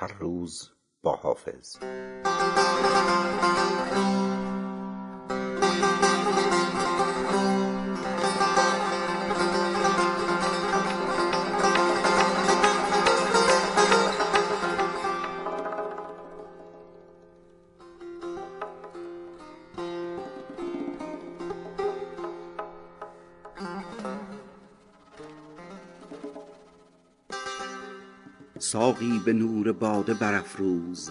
هر روز با حافظ. ساقی به نور باده برافروز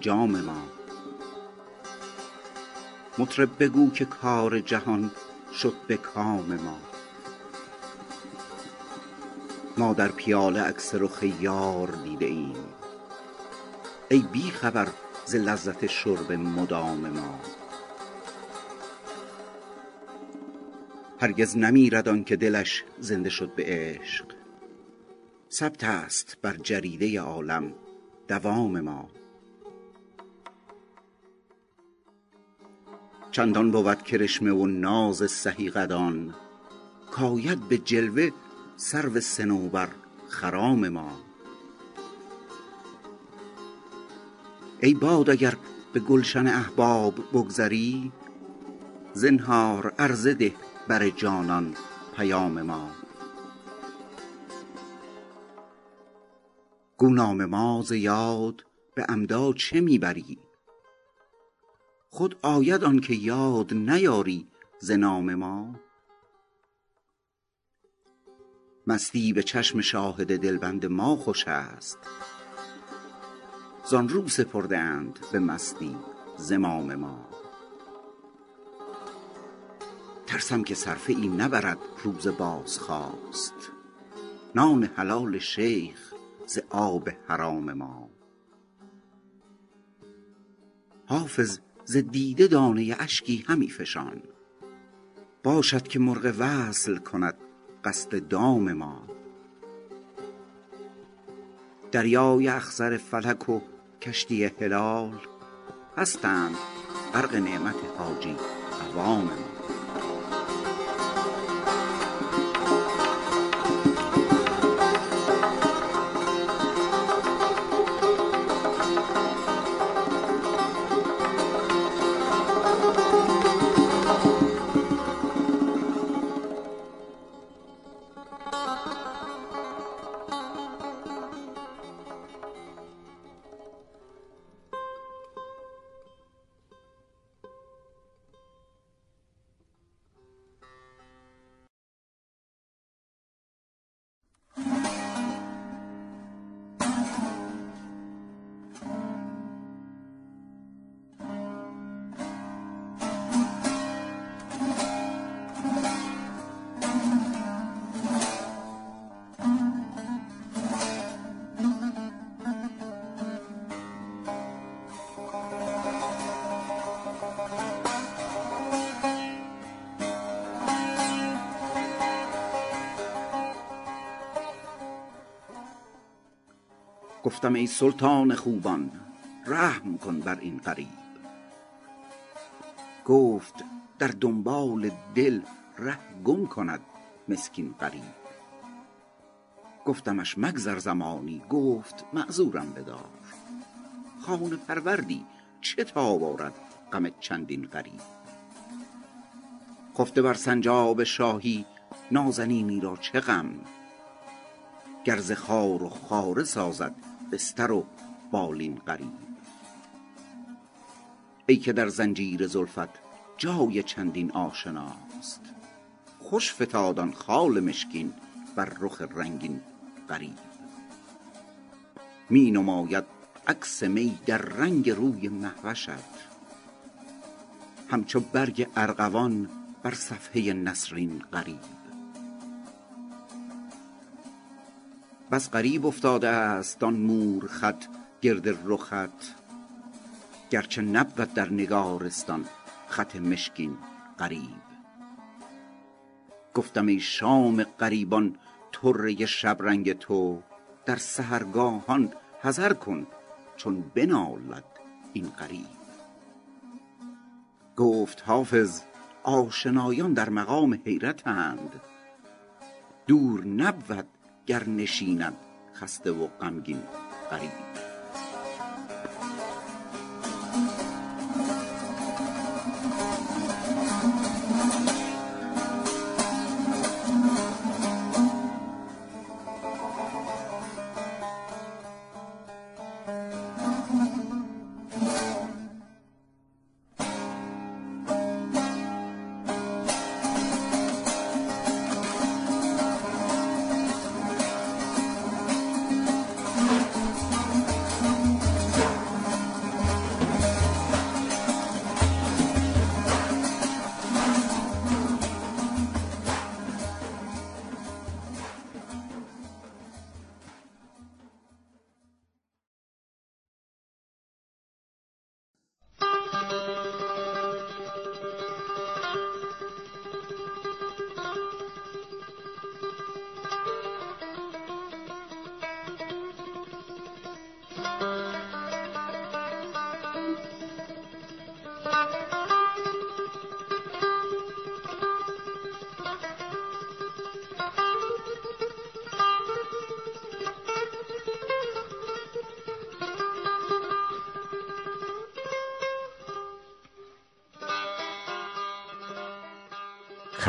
جام ما. مطرب بگو که کار جهان شد به کام ما. ما در پیاله عکس رخ یار دیده ایم. ای بی خبر ز لذت شرب مدام ما. هرگز نمیرد آن که دلش زنده شد به عشق. ثبت است بر جریده عالم دوام ما. چندان بود کرشمه و ناز سهی قدان کآید به جلوه سرو صنوبر خرام ما. ای باد اگر به گلشن احباب بگذری زنهار عرضه ده بر جانان پیام ما. گو نام ما ز یاد به عمدا چه می بری خود آید آن که یاد نیاری ز نام ما. مستی به چشم شاهد دلبند ما خوش است. زان رو سپرده به مستی زمام ما. ترسم که صرفه ای نبرد روز بازخواست. نان حلال شیخ ز آب حرام ما. حافظ ز دیده دانه اشکی همی فشان. باشد که مرغ وصل کند قصد دام ما. دریای اخضر فلک و کشتی هلال هستند غرق نعمت حاجی اقوام ما. گفتم ای سلطان خوبان رحم کن بر این غریب. گفت در دنبال دل ره گم کند مسکین غریب. گفتمش مگذر زمانی گفت معذورم بدار. خانه پروردی چه تاب آرد غم چندین غریب. خفته بر سنجاب شاهی نازنینی را چه غم؟ گر ز خار و خاره سازد بستر و بالین غریب ای که در زنجیر زلفت جای چندین آشناست خوش فتاد آن خال مشکین بر رخ رنگین غریب می نماید عکس می در رنگ روی مهوشت همچو برگ ارغوان بر صفحه نسرین غریب بس غریب افتاده است آن مور خط گرد رخت. گرچه نبود در نگارستان خط مشکین غریب. گفتم ای شام غریبان طره شبرنگ تو در سحرگاهان حذر کن چون بنالد این غریب. گفت حافظ آشنایان در مقام حیرتند. دور نبود گر نشیند خسته و غمگین غریب.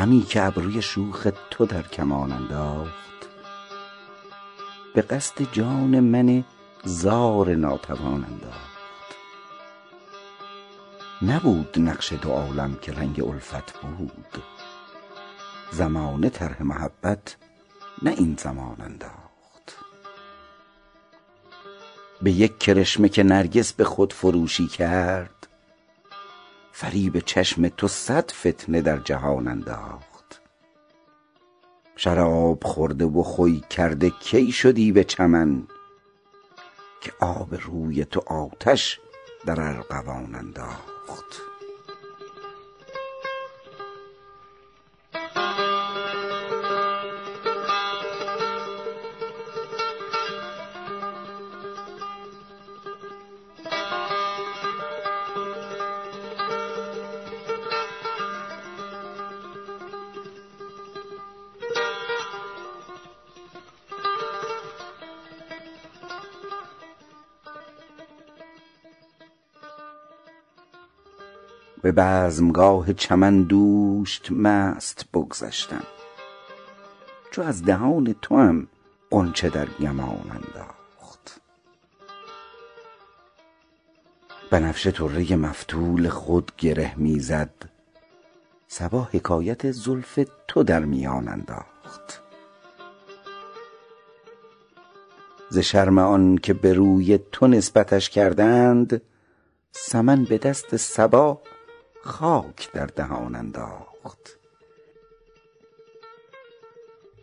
غمی که ابروی شوخ تو در کمان انداخت. به قصد جان من زار ناتوان انداخت. نبود نقش دو عالم که رنگ الفت بود. زمانه طرح محبت نه این زمان انداخت. به یک کرشمه که نرگس به خود فروشی کرد فریب چشم تو صد فتنه در جهان انداخت. شراب خورده و خوی کرده کی شدی به چمن که آب روی تو آتش در ارغوان انداخت؟ به بزمگاه چمن دوشت مست بگذشتم. چو از دهان توام غنچه در گمان انداخت. بنفشه طره مفتول خود گره می زد صبا حکایت زلف تو در میان انداخت. ز شرم آن که به روی تو نسبتش کردند سمن به دست صبا خاک در دهان انداخت.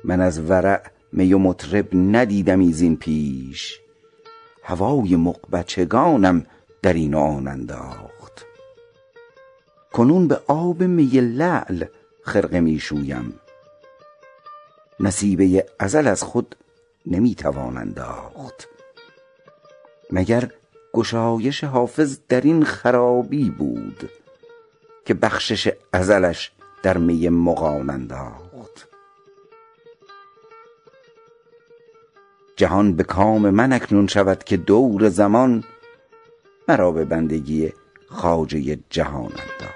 من از ورع می و مطرب ندیدمی زین پیش. هوای مغ بچگانم در این آن انداخت. کنون به آب می لعل خرقه می شویم. نصیبه ازل از خود نمی توان انداخت. مگر گشایش حافظ در این خرابی بود؟ که بخشش ازلش در می مغان انداخت جهان به کام من اکنون شود که دور زمان مرا به بندگی خواجه جهان انداخت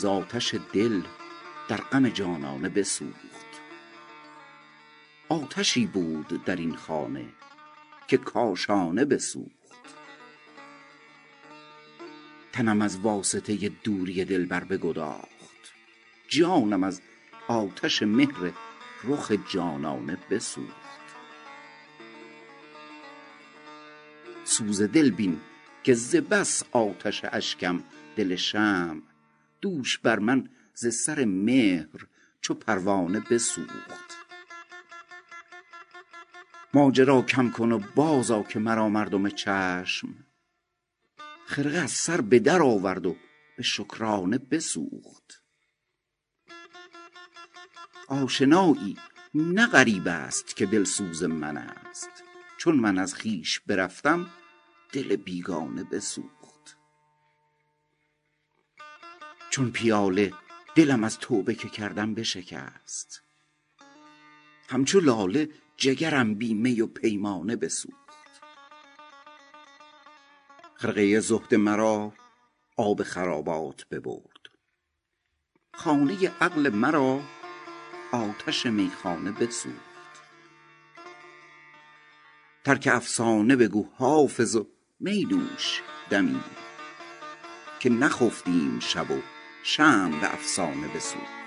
ز آتش دل در غم جانانه بسوخت. آتشی بود در این خانه که کاشانه بسوخت. تنم از واسطه دوری دلبر بگداخت. جانم از آتش مهر رخ جانانه بسوخت. سوز دل بین که ز بس آتش اشکم دل شمع دوش بر من ز سر مهر چو پروانه بسوخت. ماجرا کم کن و باز آ که مرا مردم چشم. خرقه از سر به در آورد و به شکرانه بسوخت. آشنایی نه غریب است که دلسوز من است. چون من از خویش برفتم دل بیگانه بسوخت. چون پیاله دلم از توبه که کردم بشکست همچو لاله جگرم بی می و پیمانه بسوخت. خرقه زهد مرا آب خرابات ببرد. خانه عقل مرا آتش میخانه بسوخت. ترک افسانه بگو حافظ و می نوش دمی که نخفتیم شب و شمع به افسانه بسوخت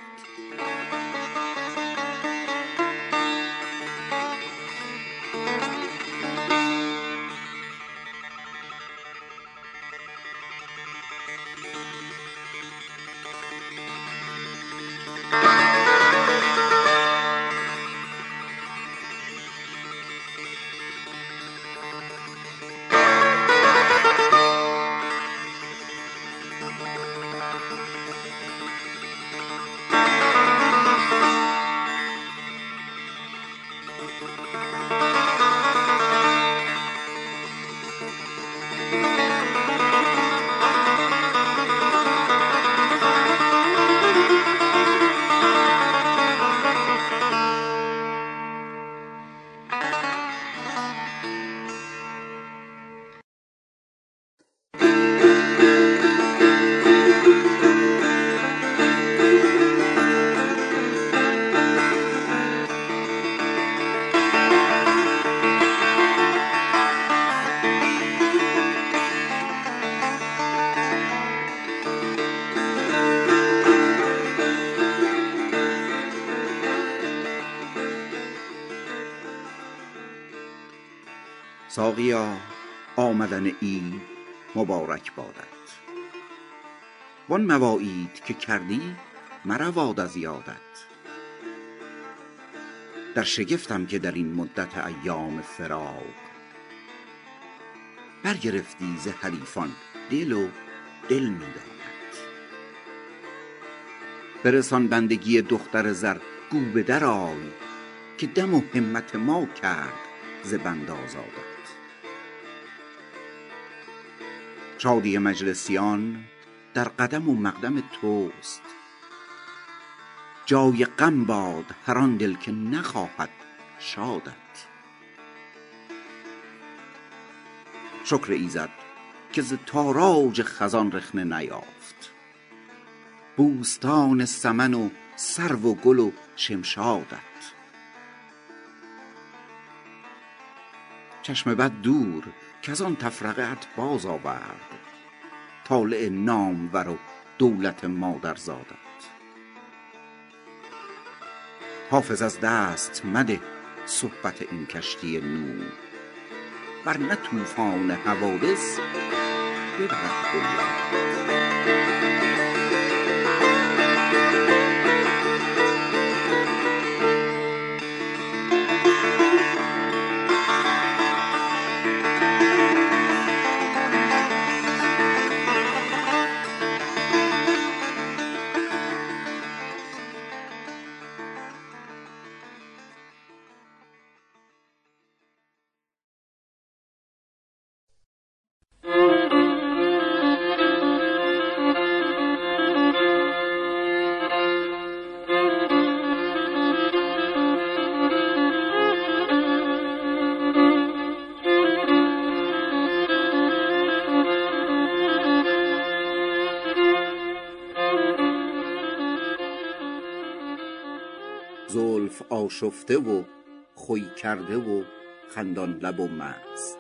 ساقیا آمدن عید مبارک بادت. وان مواعید که کردی مرود از یادت. در شگفتم که در این مدت ایام فراق برگرفتی ز حریفان دل و دل می دادت برسان بندگی دختر زر گو به در آی که دم و همت ما کرد ز بند آزادت. شادی مجلسیان در قدم و مقدم توست. جای غم باد هر آن دل که نخواهد شادت. شکر ایزد که ز تاراج خزان رخنه نیافت. بوستان سمن و سرو و گل و شمشادت. چشم بد دور کز آن تفرقه ات باز آورد. طالع نامور و دولت مادرزادت. حافظ از دست مده صحبت این کشتی نوح ورنه طوفان حوادث ببرد کلیات آشفته و خوی کرده و خندان لب و مست.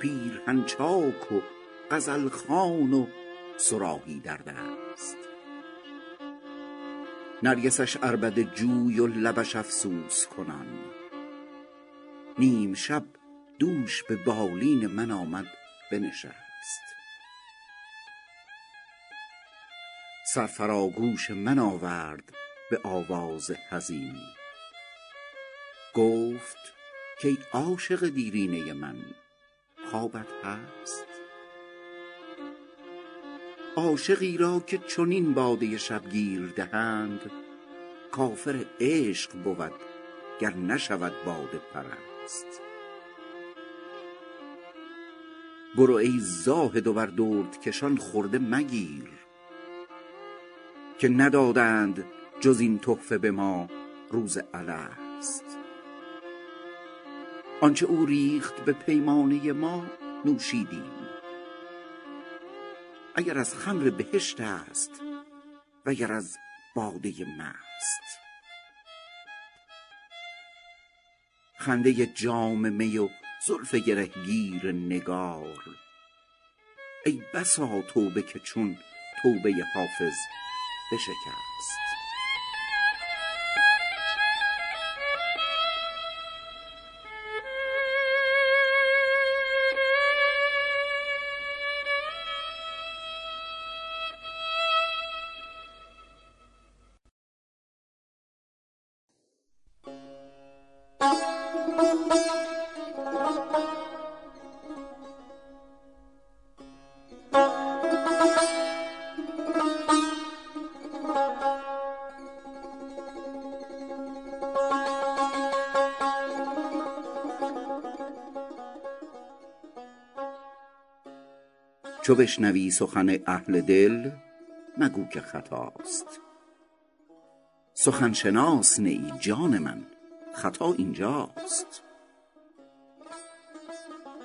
پیرهن چاک و غزل خوان و صراحی در دست. نرگسش عربده جوی و لبش افسوس کنان. نیم شب دوش به بالین من آمد بنشست. سر فراگوش من آورد به آواز حزین. گفت کای عاشق دیرینه من خوابت هست؟ عاشقی را که چنین باده شبگیر دهند کافر عشق بود گر نشود باده پرست. برو ای زاهد و بر دردکشان خرده مگیر که ندادند جز این تحفه به ما روز الست. آنچه او ریخت به پیمانه ما نوشیدیم. اگر از خمر بهشت است و اگر از باده مست. خنده جام می و زلف گرهگیر نگار. ای بسا توبه که چون توبه حافظ بشکست. چو بشنوی سخن اهل دل مگو که خطاست. سخن شناس نه ای جان من خطا اینجاست.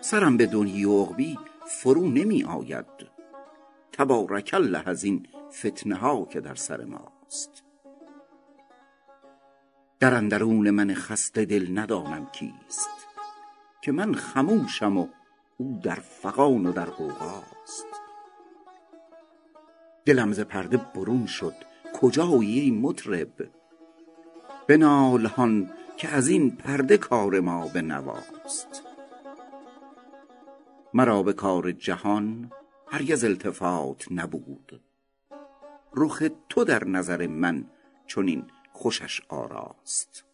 سرم به دنیی و عقبی فرو نمی آید. تبارک الله از این فتنه ها که در سر ماست. در اندرون من خسته دل ندانم کیست که من خموشم و او در فغان و در غوغاست دلم ز پرده برون شد. کجایی ای مطرب؟ بنال هان که از این پرده کار ما به نواست. مرا به کار جهان هرگز التفات نبود. رخ تو در نظر من چنین خوشش آراست.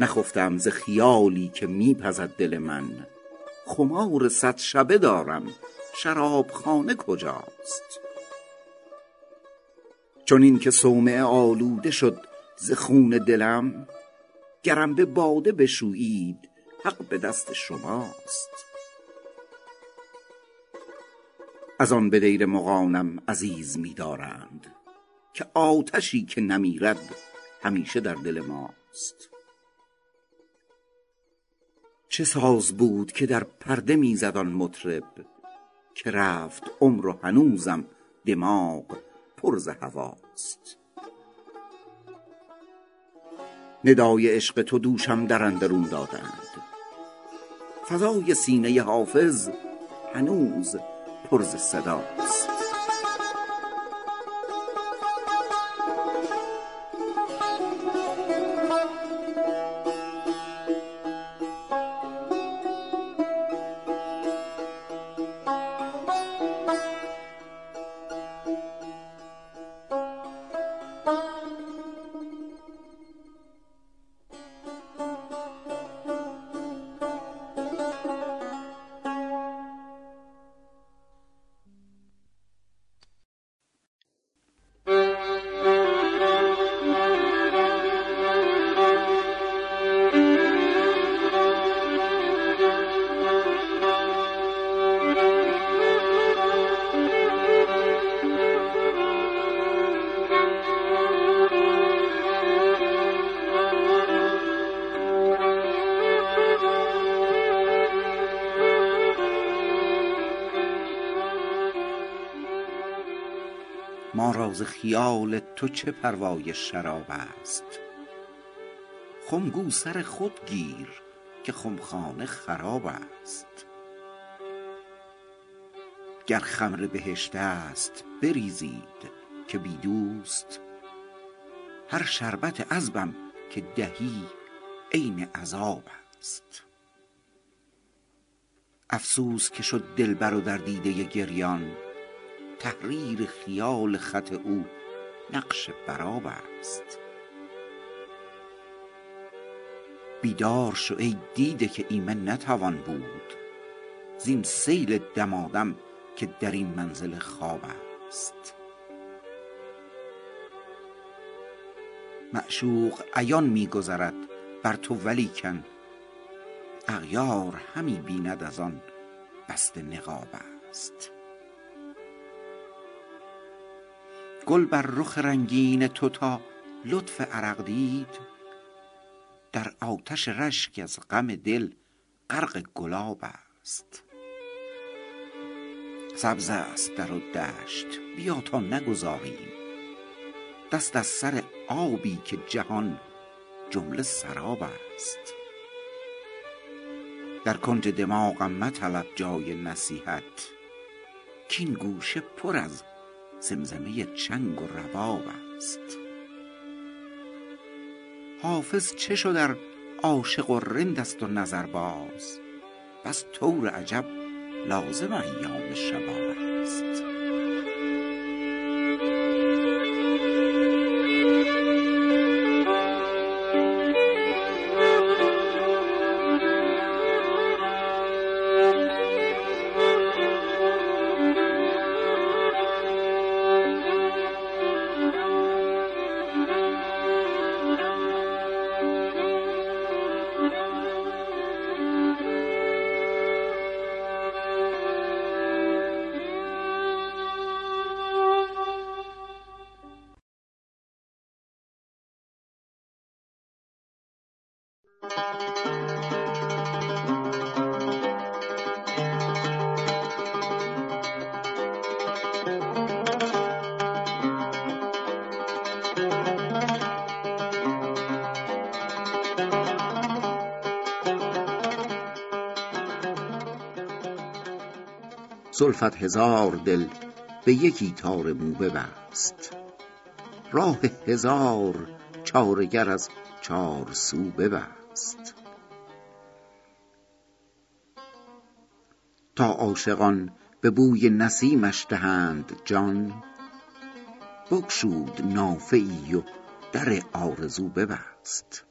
نخفته ام ز خیالی که می پزد دل من. خمار صد شبه دارم. شرابخانه کجاست؟ چنین که صومعه آلوده شد ز خون دلم گرم به باده بشویید حق به دست شماست. از آن به دیر مغانم عزیز می دارند که آتشی که نمیرد همیشه در دل ماست. چه ساز بود که در پرده می زد آن مطرب که رفت عمر و هنوزم دماغ پر ز هواست. ندای عشق تو دوشم در اندرون دادند. فضای سینه حافظ هنوز پر ز صداست. ما را خیال تو چه پروای شراب است؟ خم گو سر خود گیر که خمخانه خراب است. گر خمر بهشت است بریزید که بی دوست. هر شربت عذبم که دهی عین عذاب است. افسوس که شد دلبر و در دیده گریان تحریر خیال خط او نقش بر آب است. بیدار شو ای دیده که ایمن نتوان بود. زین سیل دمادم که در این منزل خواب است. معشوق عیان می گذرد بر تو ولیکن اغیار همی بیند از آن بسته نقاب است. گل بر رخ رنگین تو تا لطف عرق دید. در آتش رشک از غم دل غرق گلاب است. سبز است در و دشت بیا تا نگذاریم. دست از سر آبی که جهان جمله سراب است. در کنج دماغم مطلب جای نصیحت کین گوشه پر از زمزمه چنگ و رباب است. حافظ چه شد ار عاشق و رند است و نظرباز بس طور عجب لازم ایام شباب زلفت هزار دل به یکی تار مو ببست راه هزار چاره گر از چار سو ببست. تا عاشقان به بوی نسیمش دهند جان بگشود نافه ای و در آرزو ببست.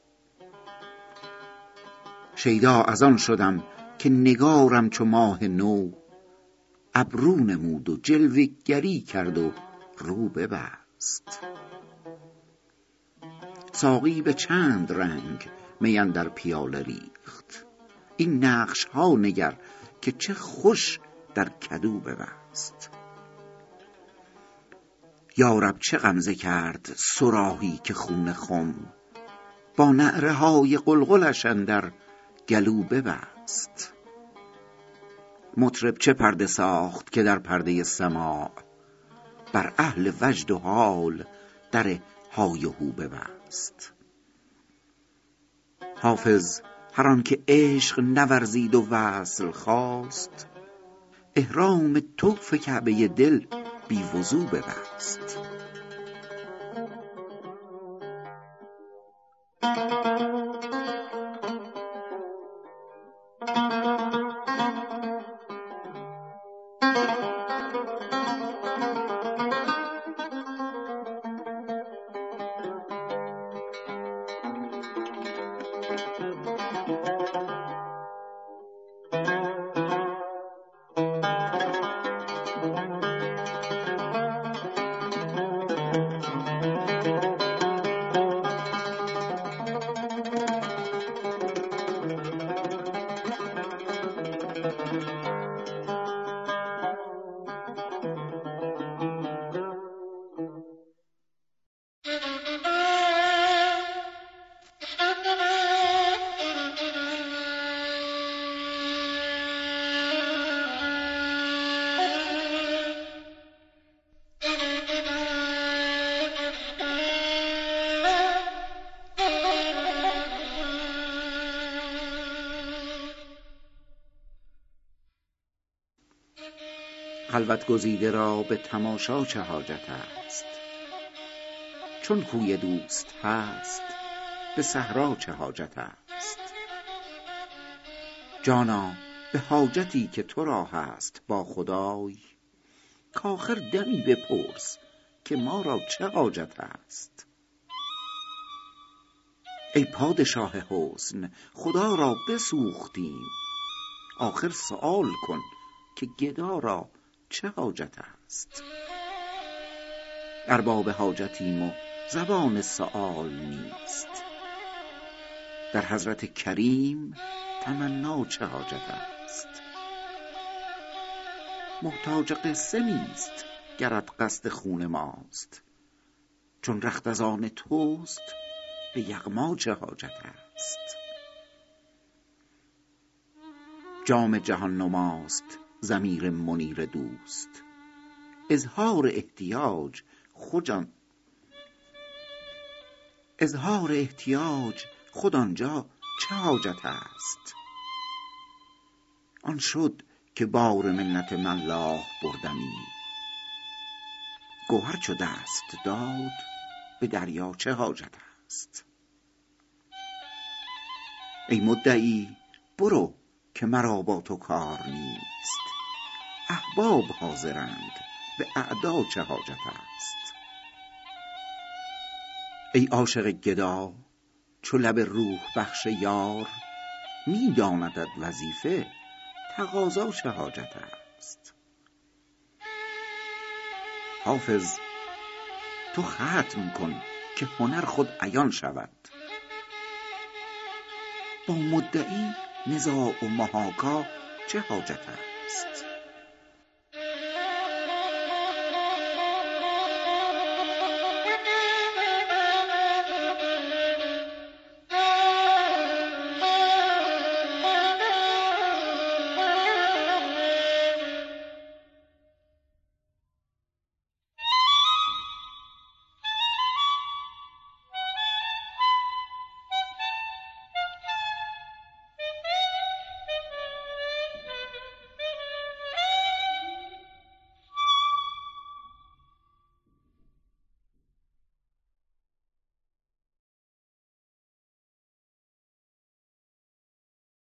شیدا از آن شدم که نگارم چو ماه نو ابرو نمود و جلوه گری کرد و رو ببست. ساقی به چند رنگ می اندر پیاله ریخت. این نقش ها نگر که چه خوش در کدو ببست. یارب چه غمزه کرد صراحی که خون خم. با نعره های قلقلش اندر گلو ببست. مطرب چه پرده ساخت که در پرده سماع بر اهل وجد و حال در های هو ببست حافظ هر آن که عشق نورزید و وصل خواست احرام طوف کعبه دل بی وضو ببست خلوت گزیده را به تماشا چه حاجت است؟ چون کوی دوست هست به صحرا چه حاجت است؟ جانا به حاجتی که تو را هست با خدای کاخر دمی بپرس که ما را چه حاجت است؟ ای پادشاه حسن خدا را بسوختیم. آخر سؤال کن که گدا را چه حاجت است؟ ارباب حاجتیم و زبان سؤال نیست. در حضرت کریم تمنا چه حاجت است؟ محتاج قصه نیست گرت قصد خون ماست. چون رخت از آن توست به یغما چه حاجت است؟ جام جهان نماست ضمیر منیر دوست. اظهار احتیاج خود اظهار احتیاج خود آنجا چه حاجت است؟ آن شد که بار منت ملاح بردمی. گوهر چو دست داد به دریا چه حاجت است؟ ای مدعی برو که مرا با تو کار نیست. احباب حاضرند. به اعدا چه حاجت است؟ ای عاشق گدا چو لب روح بخش یار می داندت وظیفه تقاضا چه حاجت است؟ حافظ تو ختم کن که هنر خود عیان شود. با مدعی نزاع و محاکا چه حاجت است؟